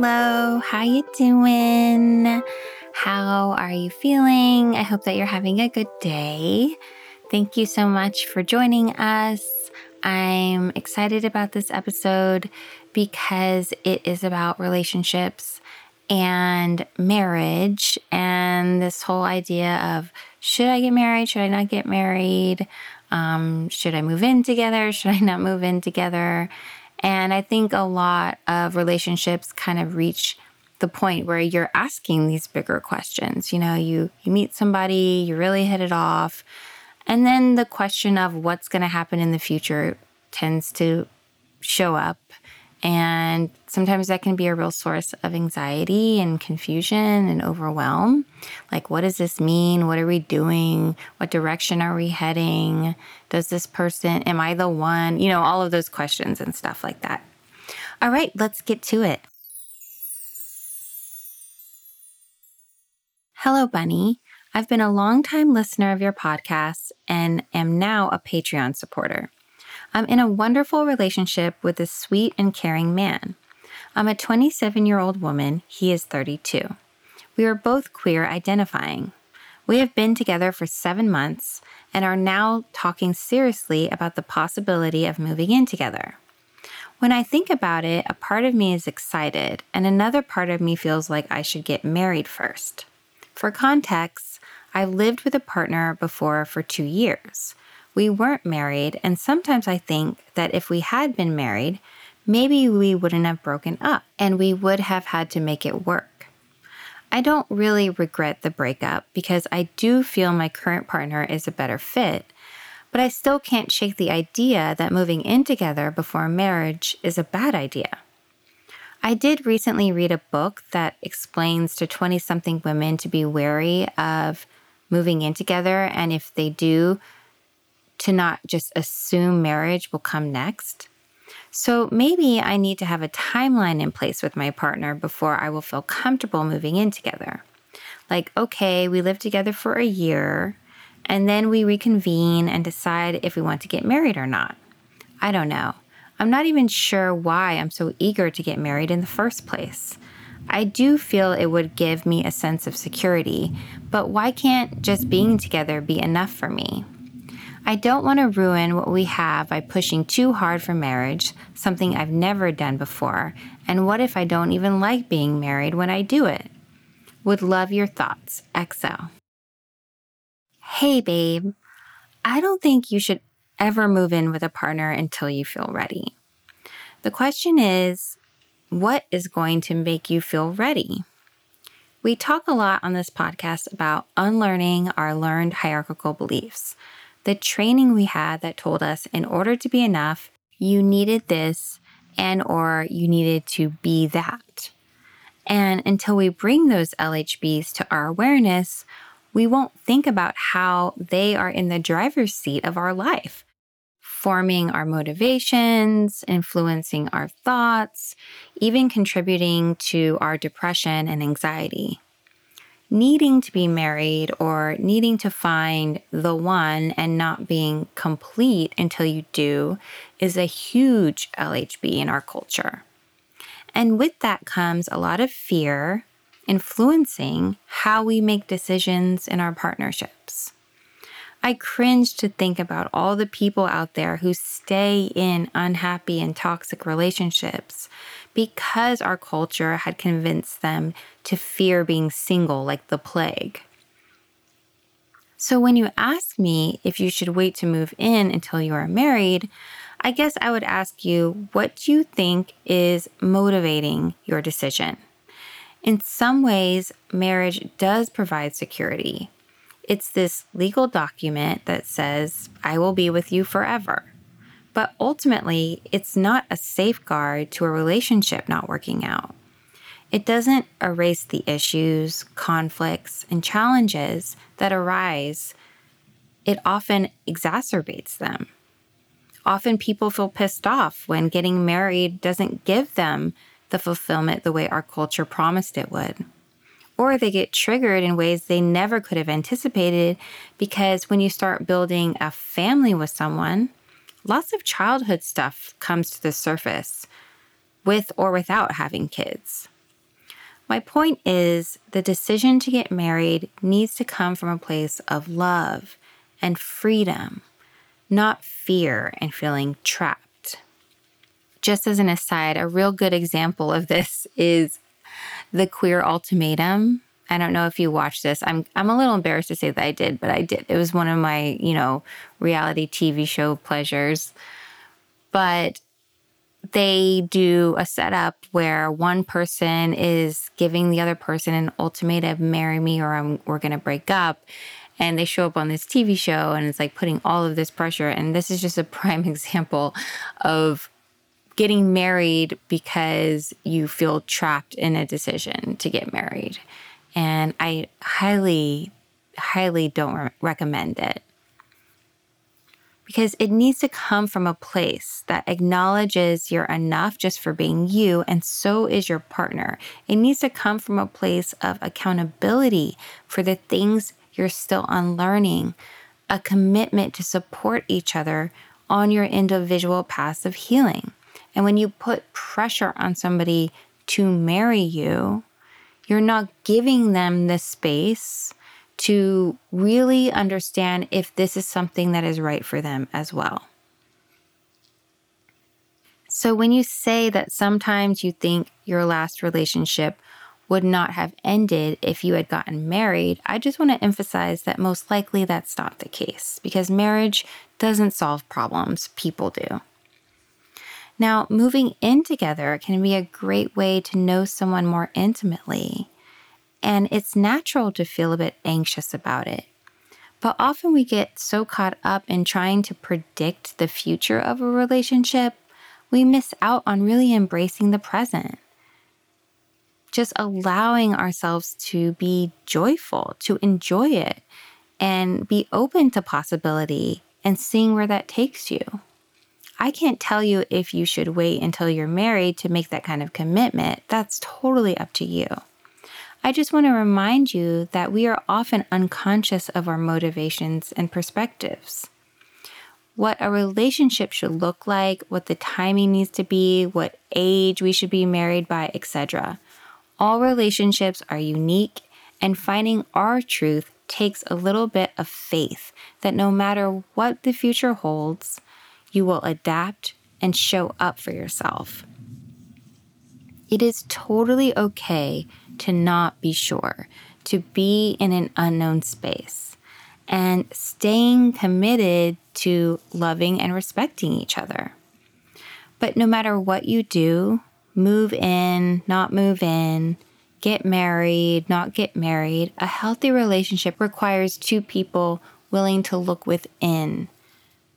Hello. How you doing? How are you feeling? I hope that you're having a good day. Thank you so much for joining us. I'm excited about this episode because it is about relationships and marriage and this whole idea of should I get married? Should I not get married? Um, should I move in together? Should I not move in together? And I think a lot of relationships kind of reach the point where you're asking these bigger questions. You know, you you meet somebody, you really hit it off, and then the question of what's going to happen in the future tends to show up. And sometimes that can be a real source of anxiety and confusion and overwhelm. Like, what does this mean? What are we doing? What direction are we heading? Does this person, am I the one? You know, all of those questions and stuff like that. All right, let's get to it. Hello, Bunny. I've been a long-time listener of your podcast and am now a Patreon supporter. I'm in a wonderful relationship with a sweet and caring man. I'm a 27 year old woman, he is 32. We are both queer identifying. We have been together for seven months and are now talking seriously about the possibility of moving in together. When I think about it, a part of me is excited, and another part of me feels like I should get married first. For context, I've lived with a partner before for two years. We weren't married, and sometimes I think that if we had been married, maybe we wouldn't have broken up and we would have had to make it work. I don't really regret the breakup because I do feel my current partner is a better fit, but I still can't shake the idea that moving in together before marriage is a bad idea. I did recently read a book that explains to 20 something women to be wary of moving in together, and if they do, to not just assume marriage will come next. So maybe I need to have a timeline in place with my partner before I will feel comfortable moving in together. Like, okay, we live together for a year, and then we reconvene and decide if we want to get married or not. I don't know. I'm not even sure why I'm so eager to get married in the first place. I do feel it would give me a sense of security, but why can't just being together be enough for me? I don't want to ruin what we have by pushing too hard for marriage, something I've never done before. And what if I don't even like being married when I do it? Would love your thoughts. XO. Hey, babe. I don't think you should ever move in with a partner until you feel ready. The question is, what is going to make you feel ready? We talk a lot on this podcast about unlearning our learned hierarchical beliefs the training we had that told us in order to be enough, you needed this and or you needed to be that. And until we bring those LHBs to our awareness, we won't think about how they are in the driver's seat of our life, forming our motivations, influencing our thoughts, even contributing to our depression and anxiety needing to be married or needing to find the one and not being complete until you do is a huge LHB in our culture. And with that comes a lot of fear influencing how we make decisions in our partnerships. I cringe to think about all the people out there who stay in unhappy and toxic relationships because our culture had convinced them to fear being single like the plague. So, when you ask me if you should wait to move in until you are married, I guess I would ask you what do you think is motivating your decision? In some ways, marriage does provide security. It's this legal document that says, I will be with you forever. But ultimately, it's not a safeguard to a relationship not working out. It doesn't erase the issues, conflicts, and challenges that arise. It often exacerbates them. Often people feel pissed off when getting married doesn't give them the fulfillment the way our culture promised it would. Or they get triggered in ways they never could have anticipated because when you start building a family with someone, lots of childhood stuff comes to the surface with or without having kids. My point is the decision to get married needs to come from a place of love and freedom, not fear and feeling trapped. Just as an aside, a real good example of this is the queer ultimatum. I don't know if you watched this. I'm I'm a little embarrassed to say that I did, but I did. It was one of my, you know, reality TV show pleasures. But they do a setup where one person is giving the other person an ultimatum marry me or I'm, we're going to break up and they show up on this TV show and it's like putting all of this pressure and this is just a prime example of getting married because you feel trapped in a decision to get married and I highly highly don't re- recommend it because it needs to come from a place that acknowledges you're enough just for being you, and so is your partner. It needs to come from a place of accountability for the things you're still unlearning, a commitment to support each other on your individual paths of healing. And when you put pressure on somebody to marry you, you're not giving them the space to really understand if this is something that is right for them as well. So, when you say that sometimes you think your last relationship would not have ended if you had gotten married, I just want to emphasize that most likely that's not the case because marriage doesn't solve problems, people do. Now, moving in together can be a great way to know someone more intimately and it's natural to feel a bit anxious about it. But often we get so caught up in trying to predict the future of a relationship, we miss out on really embracing the present. Just allowing ourselves to be joyful, to enjoy it, and be open to possibility and seeing where that takes you. I can't tell you if you should wait until you're married to make that kind of commitment. That's totally up to you. I just want to remind you that we are often unconscious of our motivations and perspectives. What a relationship should look like, what the timing needs to be, what age we should be married by, etc. All relationships are unique, and finding our truth takes a little bit of faith that no matter what the future holds, you will adapt and show up for yourself. It is totally okay to not be sure, to be in an unknown space, and staying committed to loving and respecting each other. But no matter what you do, move in, not move in, get married, not get married, a healthy relationship requires two people willing to look within,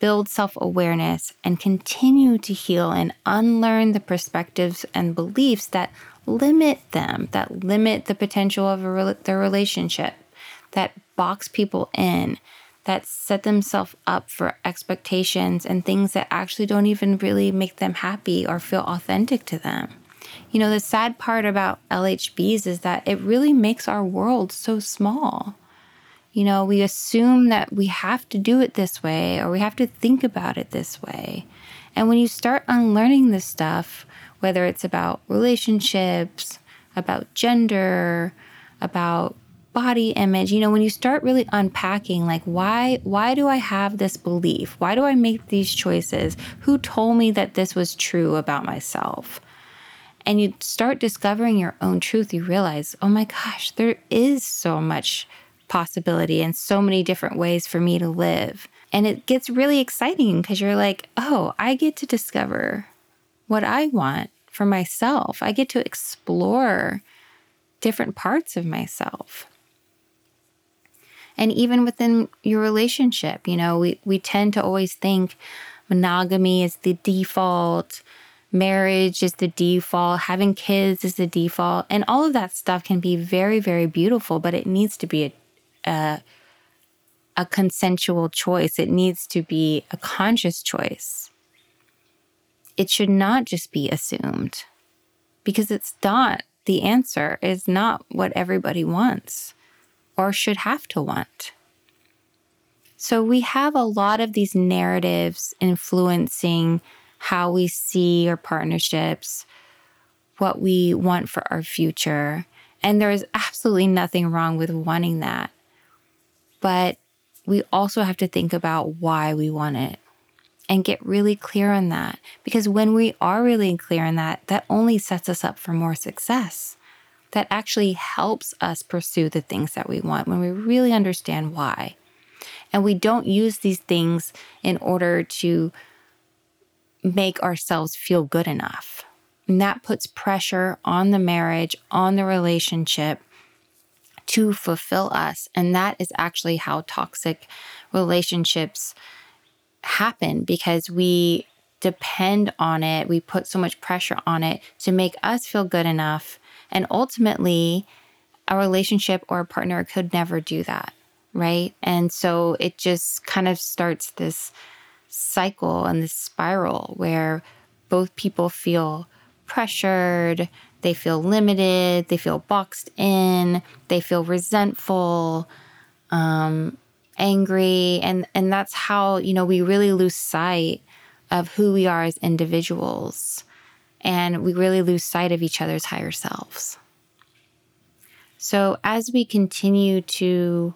build self awareness, and continue to heal and unlearn the perspectives and beliefs that limit them, that limit the potential of a, their relationship, that box people in, that set themselves up for expectations and things that actually don't even really make them happy or feel authentic to them. You know, the sad part about LHBs is that it really makes our world so small. You know, we assume that we have to do it this way or we have to think about it this way. And when you start unlearning this stuff, whether it's about relationships, about gender, about body image, you know, when you start really unpacking like why why do I have this belief? Why do I make these choices? Who told me that this was true about myself? And you start discovering your own truth, you realize, "Oh my gosh, there is so much possibility and so many different ways for me to live." And it gets really exciting because you're like, "Oh, I get to discover what I want for myself. I get to explore different parts of myself. And even within your relationship, you know, we, we tend to always think monogamy is the default, marriage is the default, having kids is the default. And all of that stuff can be very, very beautiful, but it needs to be a, a, a consensual choice. It needs to be a conscious choice. It should not just be assumed because it's not the answer, is not what everybody wants or should have to want. So we have a lot of these narratives influencing how we see our partnerships, what we want for our future. And there is absolutely nothing wrong with wanting that. But we also have to think about why we want it and get really clear on that. Because when we are really clear on that, that only sets us up for more success. That actually helps us pursue the things that we want when we really understand why. And we don't use these things in order to make ourselves feel good enough. And that puts pressure on the marriage, on the relationship to fulfill us. And that is actually how toxic relationships happen because we depend on it. We put so much pressure on it to make us feel good enough. And ultimately, a relationship or a partner could never do that. Right. And so it just kind of starts this cycle and this spiral where both people feel pressured, they feel limited, they feel boxed in, they feel resentful, um, angry, and and that's how you know we really lose sight of who we are as individuals, and we really lose sight of each other's higher selves. So as we continue to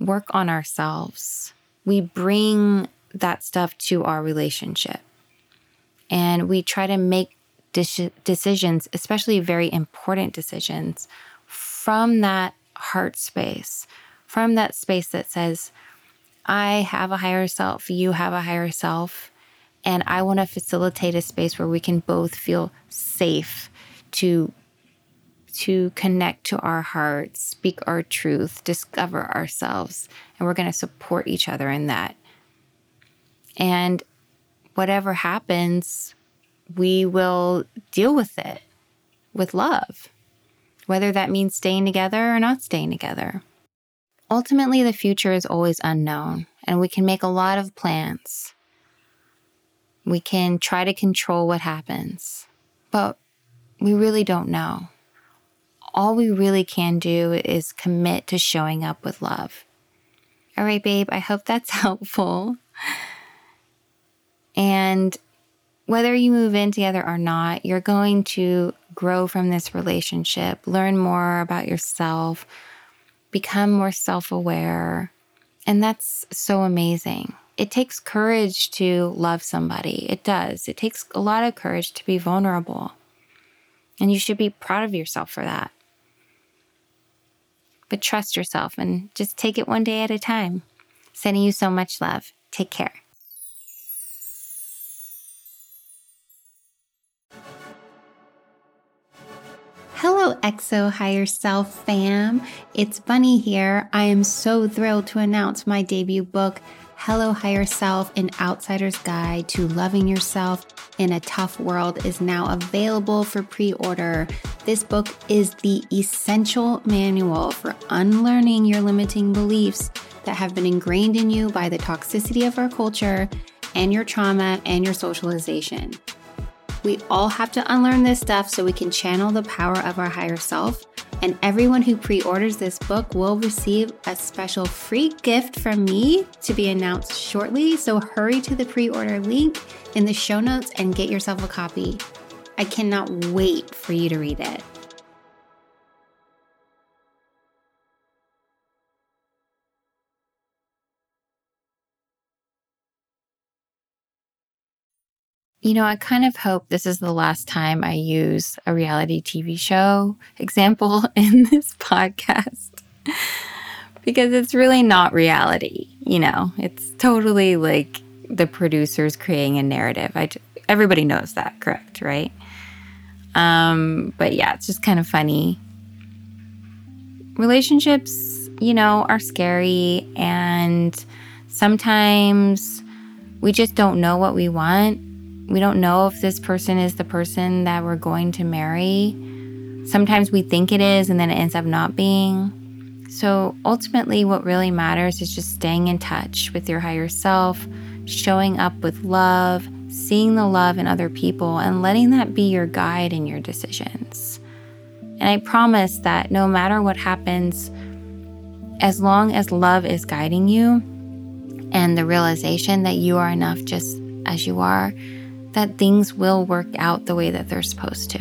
work on ourselves, we bring that stuff to our relationship. And we try to make decisions, especially very important decisions, from that heart space, from that space that says, I have a higher self, you have a higher self, and I want to facilitate a space where we can both feel safe to to connect to our hearts, speak our truth, discover ourselves, and we're going to support each other in that. And whatever happens, we will deal with it with love, whether that means staying together or not staying together. Ultimately, the future is always unknown, and we can make a lot of plans. We can try to control what happens, but we really don't know. All we really can do is commit to showing up with love. All right, babe, I hope that's helpful. And whether you move in together or not, you're going to grow from this relationship, learn more about yourself, become more self aware. And that's so amazing. It takes courage to love somebody. It does. It takes a lot of courage to be vulnerable. And you should be proud of yourself for that. But trust yourself and just take it one day at a time. Sending you so much love. Take care. Hello, XO Higher Self fam. It's Bunny here. I am so thrilled to announce my debut book, Hello Higher Self An Outsider's Guide to Loving Yourself in a Tough World, is now available for pre order. This book is the essential manual for unlearning your limiting beliefs that have been ingrained in you by the toxicity of our culture and your trauma and your socialization. We all have to unlearn this stuff so we can channel the power of our higher self. And everyone who pre orders this book will receive a special free gift from me to be announced shortly. So hurry to the pre order link in the show notes and get yourself a copy. I cannot wait for you to read it. You know, I kind of hope this is the last time I use a reality TV show example in this podcast because it's really not reality. You know, it's totally like the producers creating a narrative. I, everybody knows that, correct? Right? Um, but yeah, it's just kind of funny. Relationships you know, are scary and sometimes we just don't know what we want. We don't know if this person is the person that we're going to marry. Sometimes we think it is and then it ends up not being. So ultimately, what really matters is just staying in touch with your higher self, showing up with love, seeing the love in other people, and letting that be your guide in your decisions. And I promise that no matter what happens, as long as love is guiding you and the realization that you are enough just as you are, that things will work out the way that they're supposed to.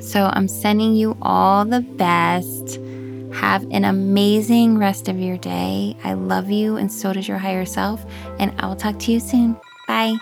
So I'm sending you all the best. Have an amazing rest of your day. I love you, and so does your higher self. And I will talk to you soon. Bye.